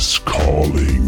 Is calling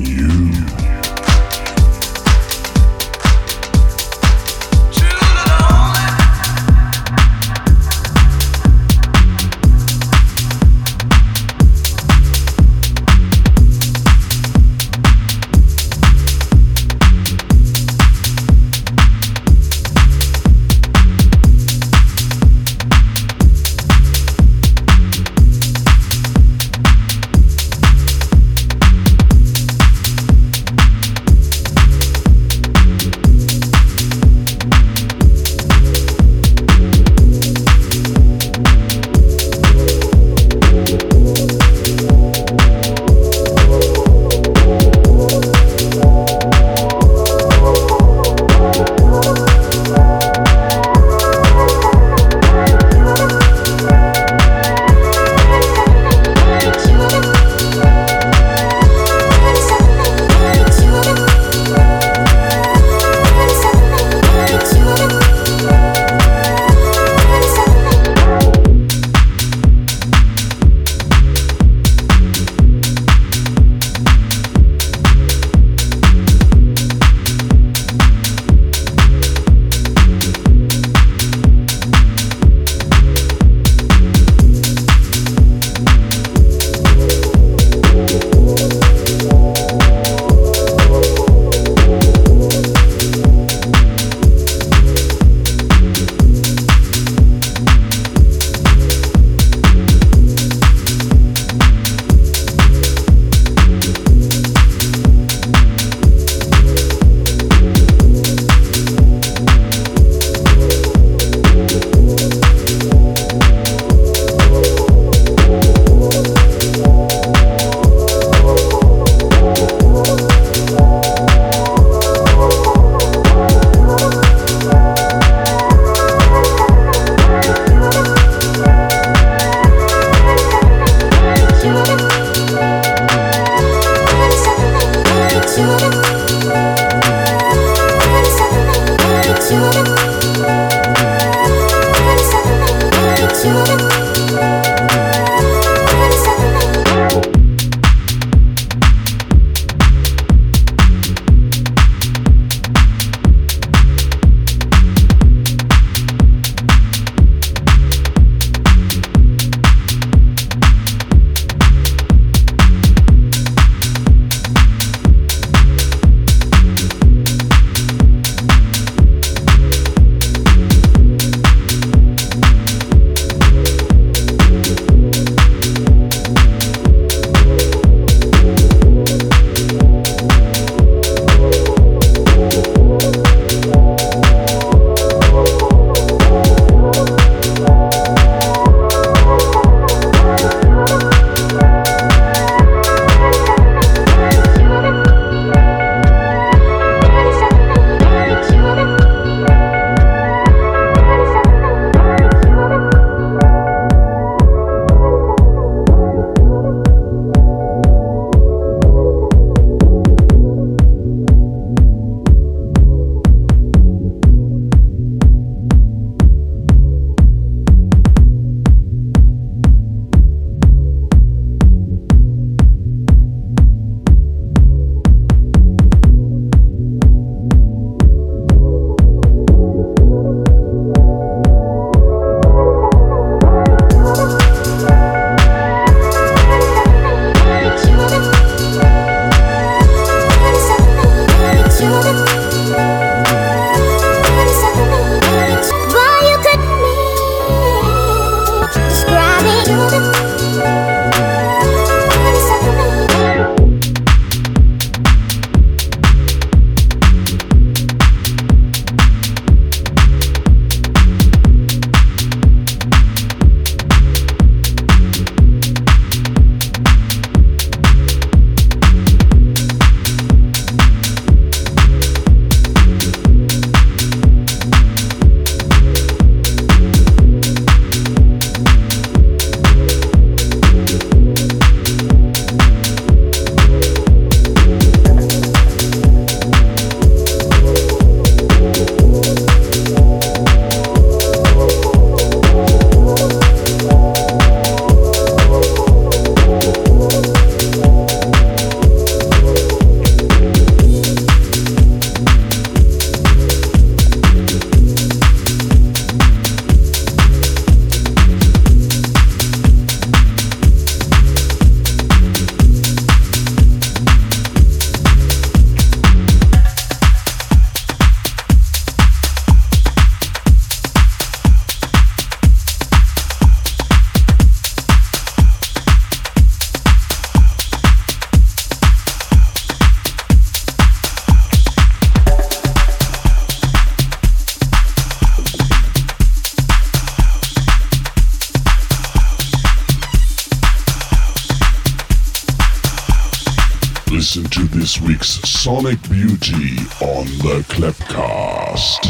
listen to this week's Sonic Beauty on the Clapcast.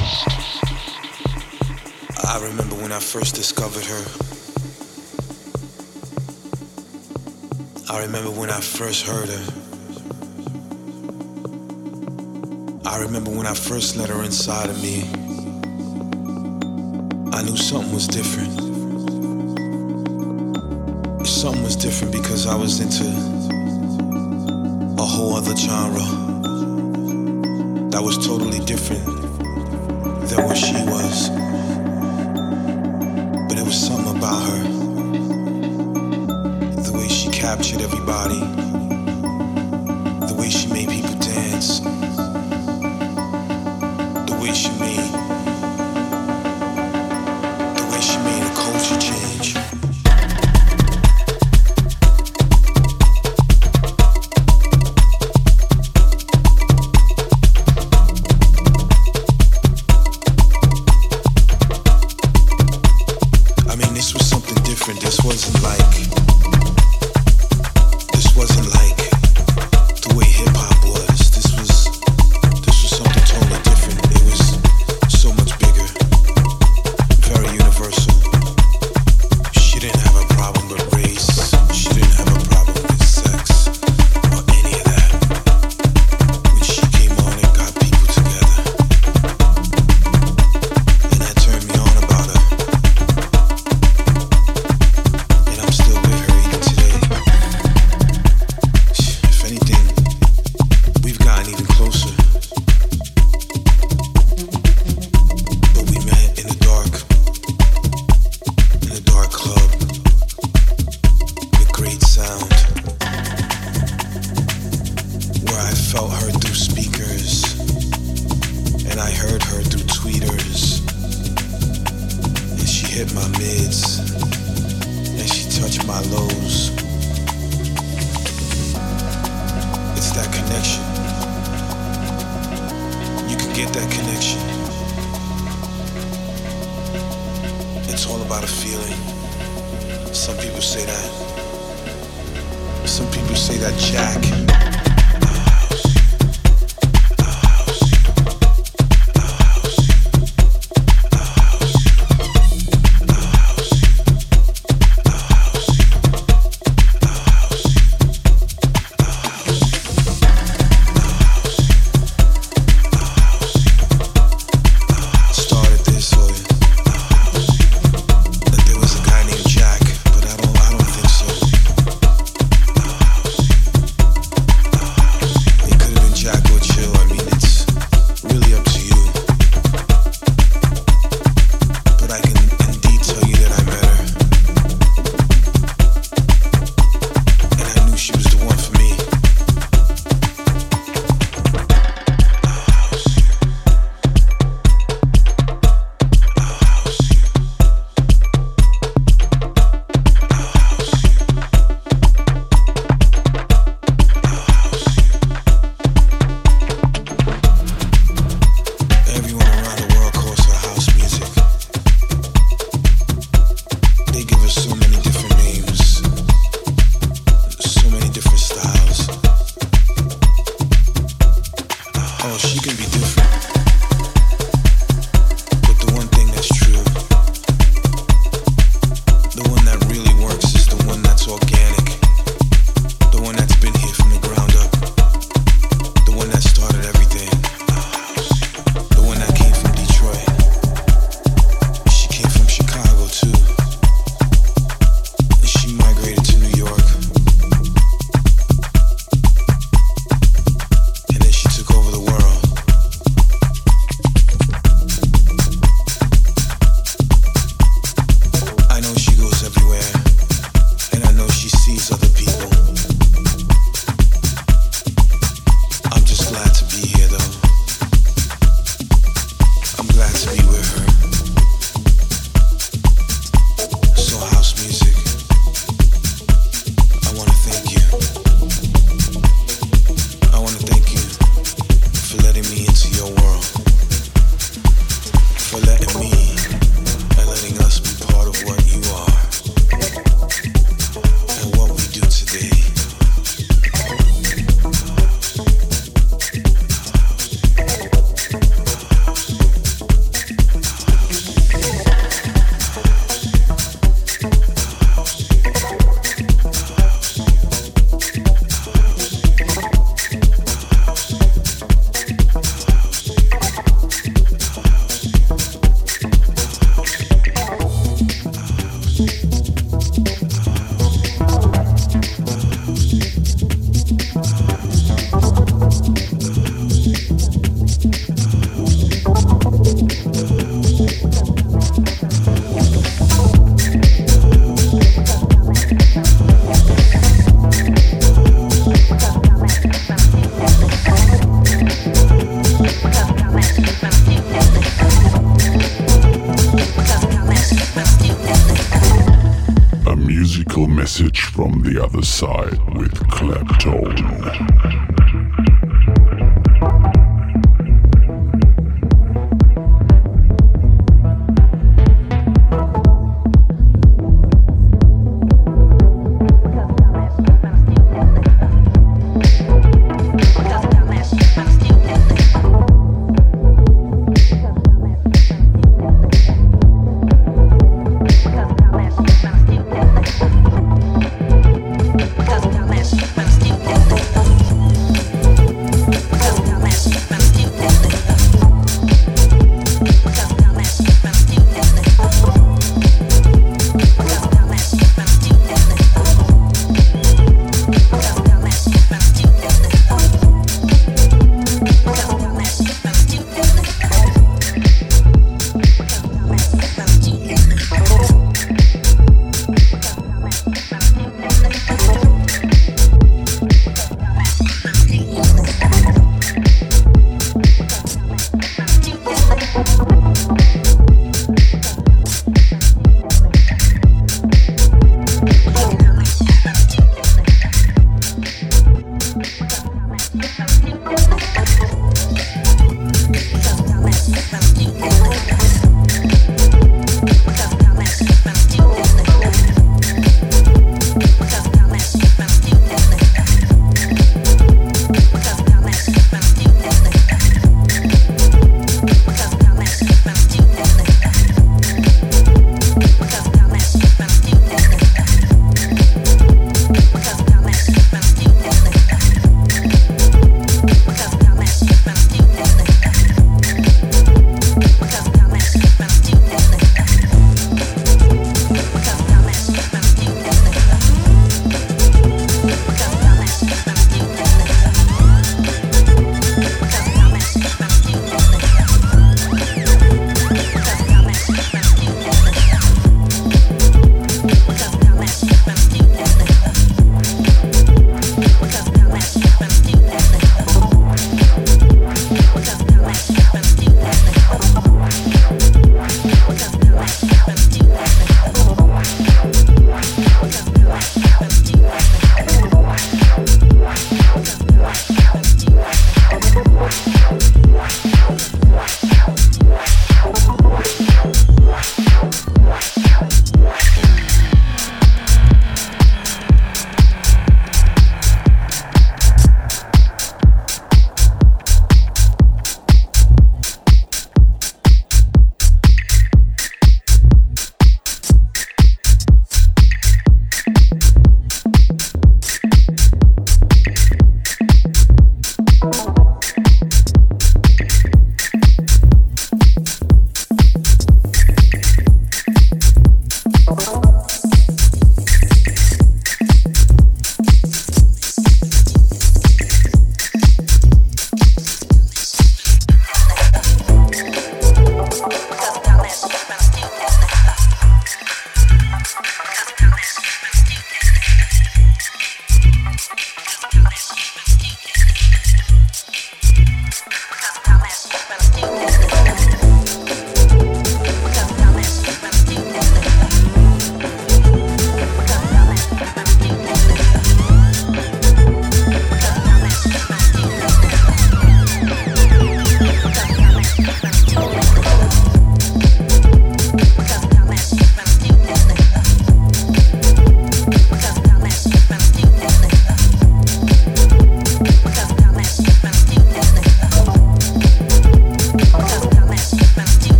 I remember when I first discovered her. I remember when I first heard her. I remember when I first let her inside of me. I knew something was different. Something was different because I was into whole other genre that was totally different than what she was. But it was something about her, the way she captured everybody.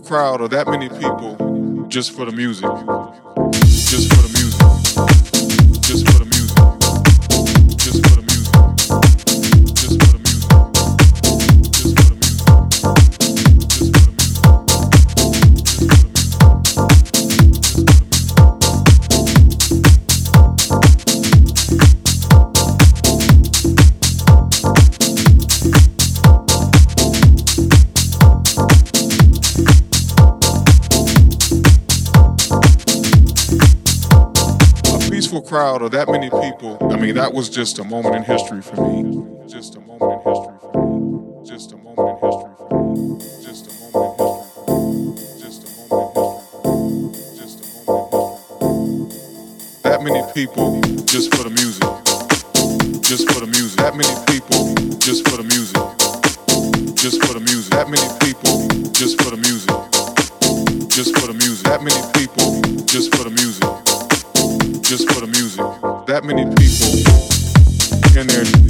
Crowd of that many people just for the music. Just for the crowd of that many people, I mean, that was just a moment in history for me. Just a moment in history for me. Just a moment in history for me. Just a moment in history for me. Just a moment in history for me. Just a moment in history for me. That many people just for the music. Just for the music. That many people just for the music. Just for the music. That many people just for the music. Just for the music. That many people That many people in there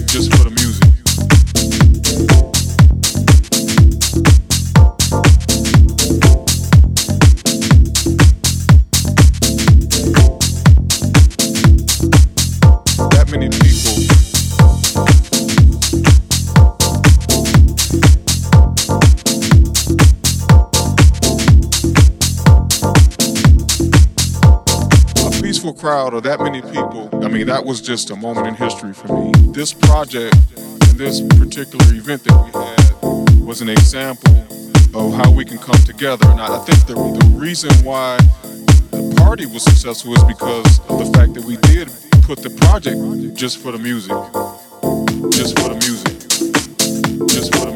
crowd of that many people, I mean, that was just a moment in history for me. This project and this particular event that we had was an example of how we can come together. And I I think the, the reason why the party was successful is because of the fact that we did put the project just for the music. Just for the music. Just for the music.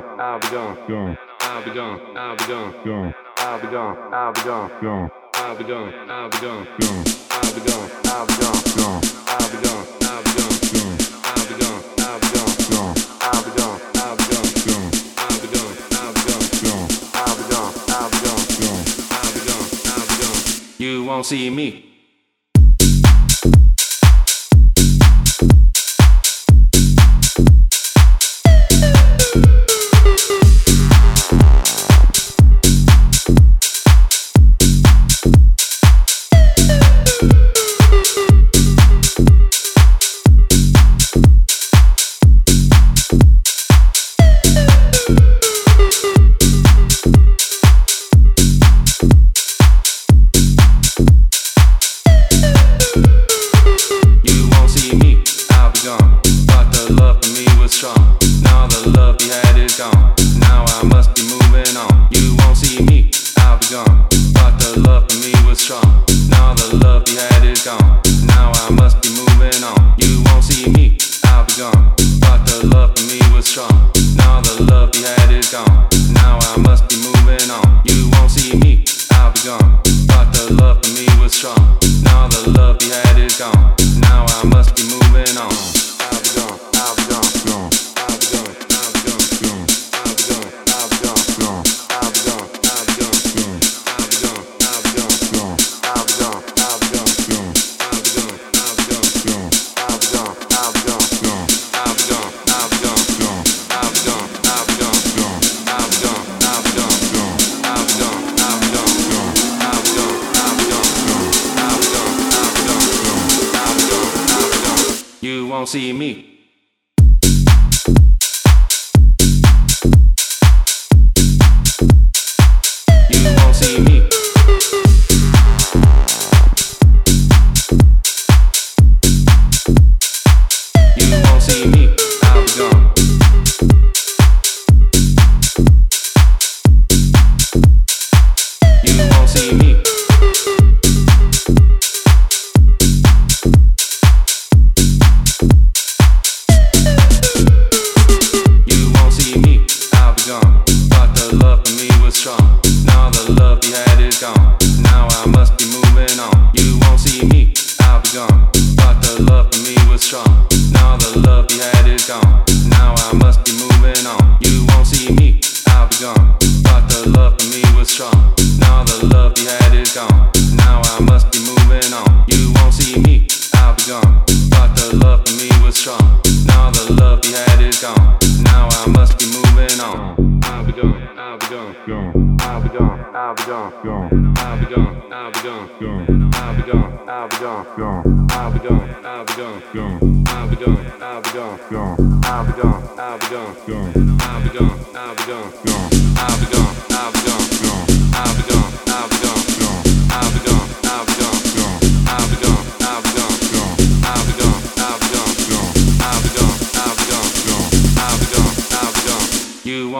gone, I'll be gone, gone. I'll be gone, I'll be gone, gone. I'll be gone, I'll be gone, gone. I'll be gone, I'll be gone, gone. I'll be gone, I'll be gone, gone. I'll be gone, I'll be gone. I'll be gone, I'll be gone. I'll be gone, I'll be gone. I'll be gone, I'll be gone. You won't see me.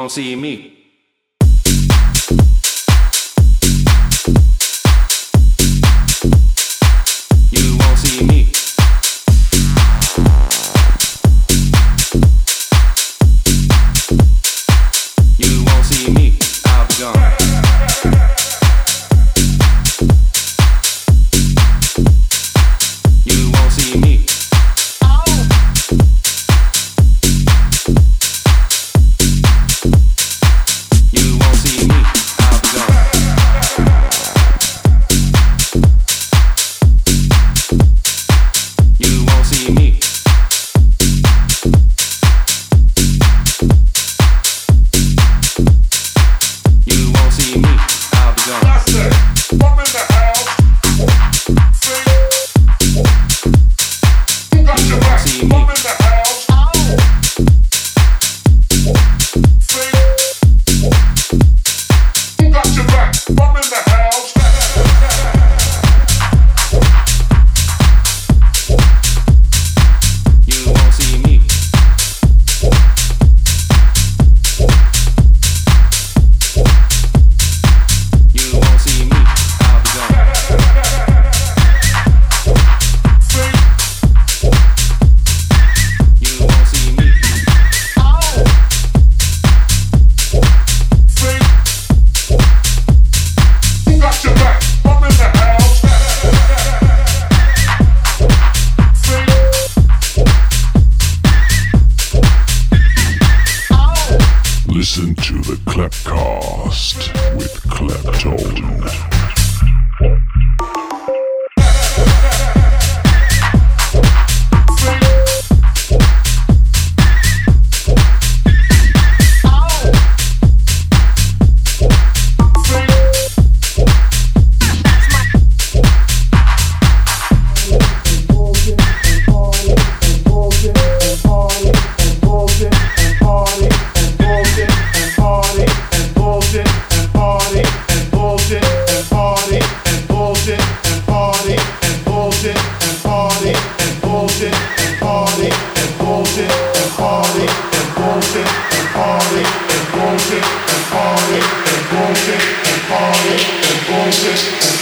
don't see me.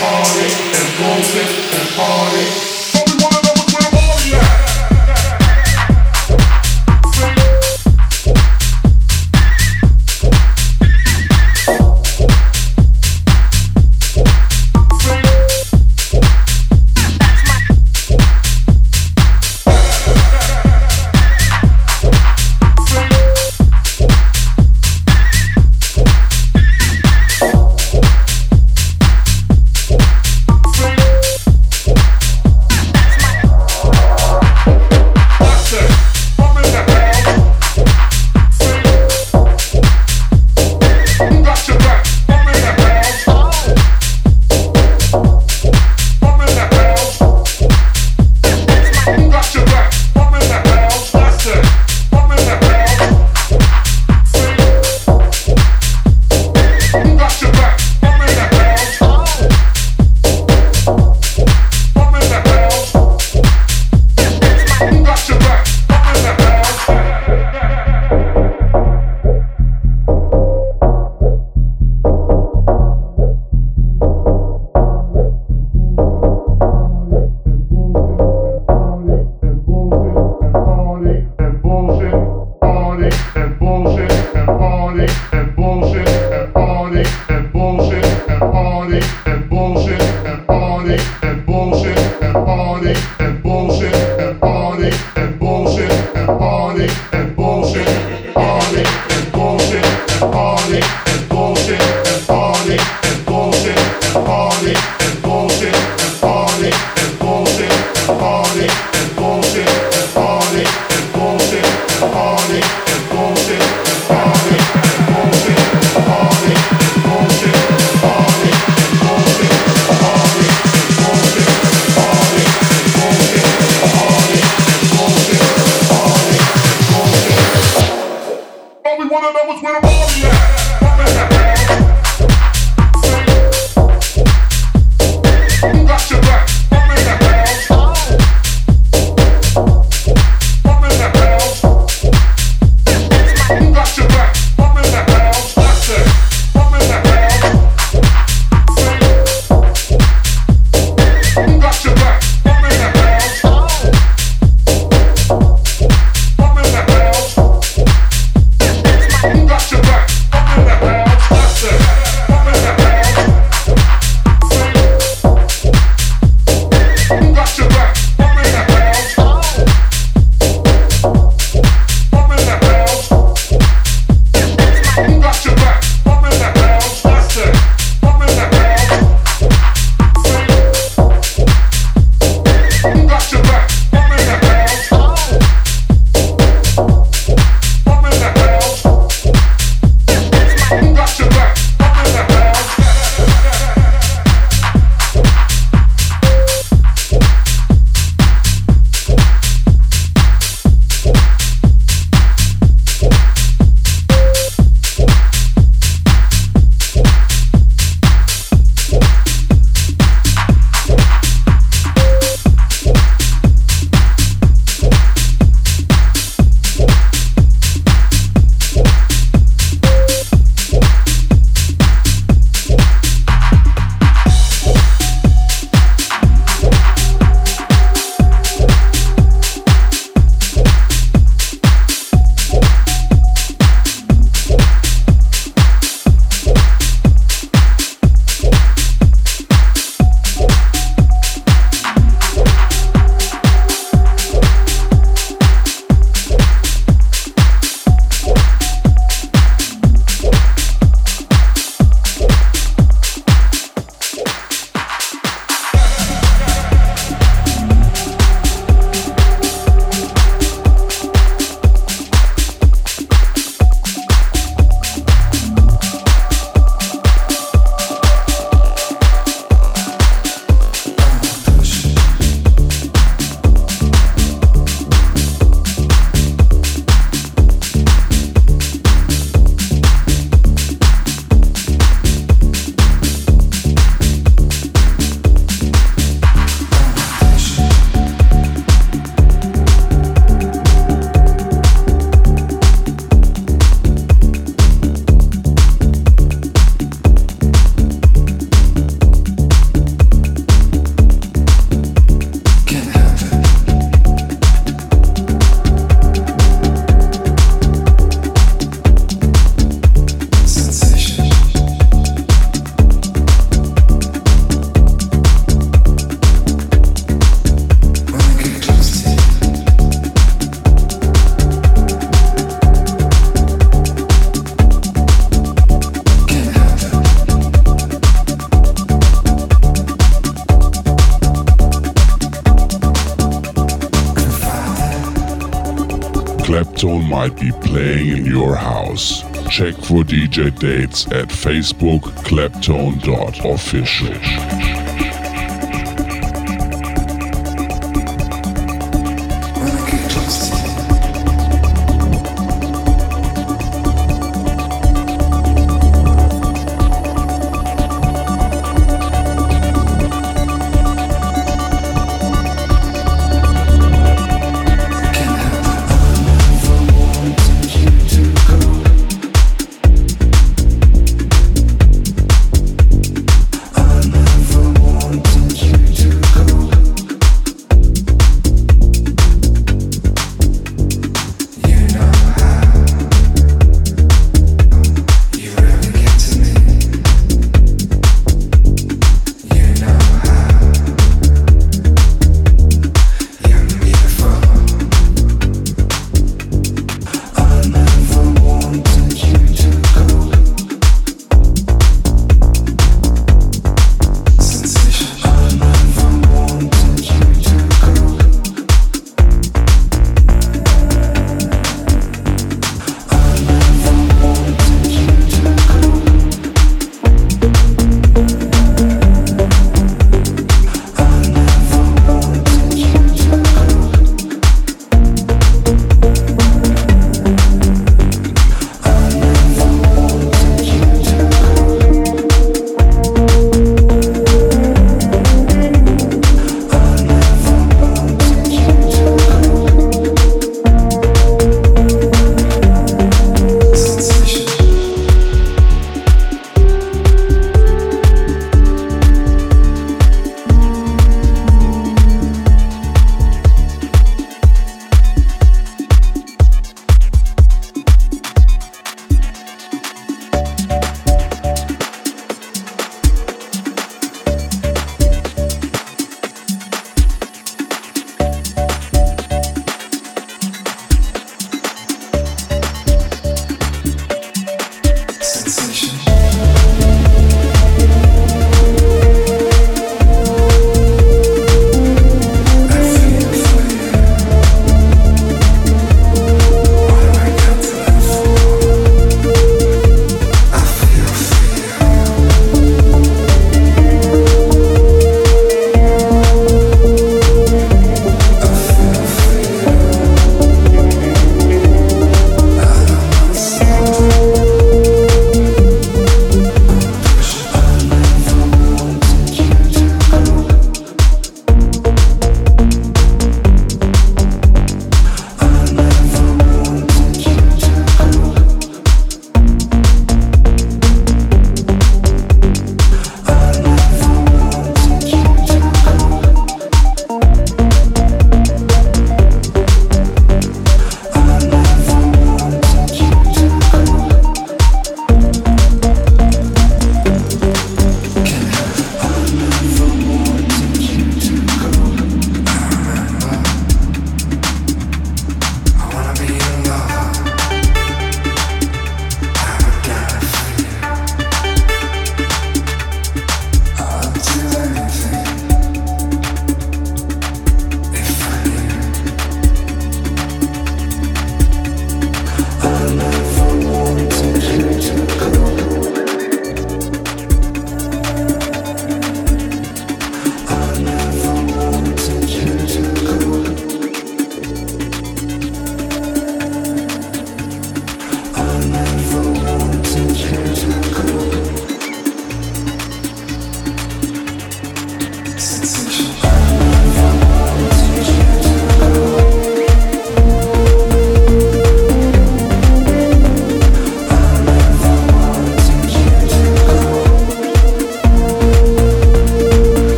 party and roll it and party. DJ dates at Facebook claptone.official.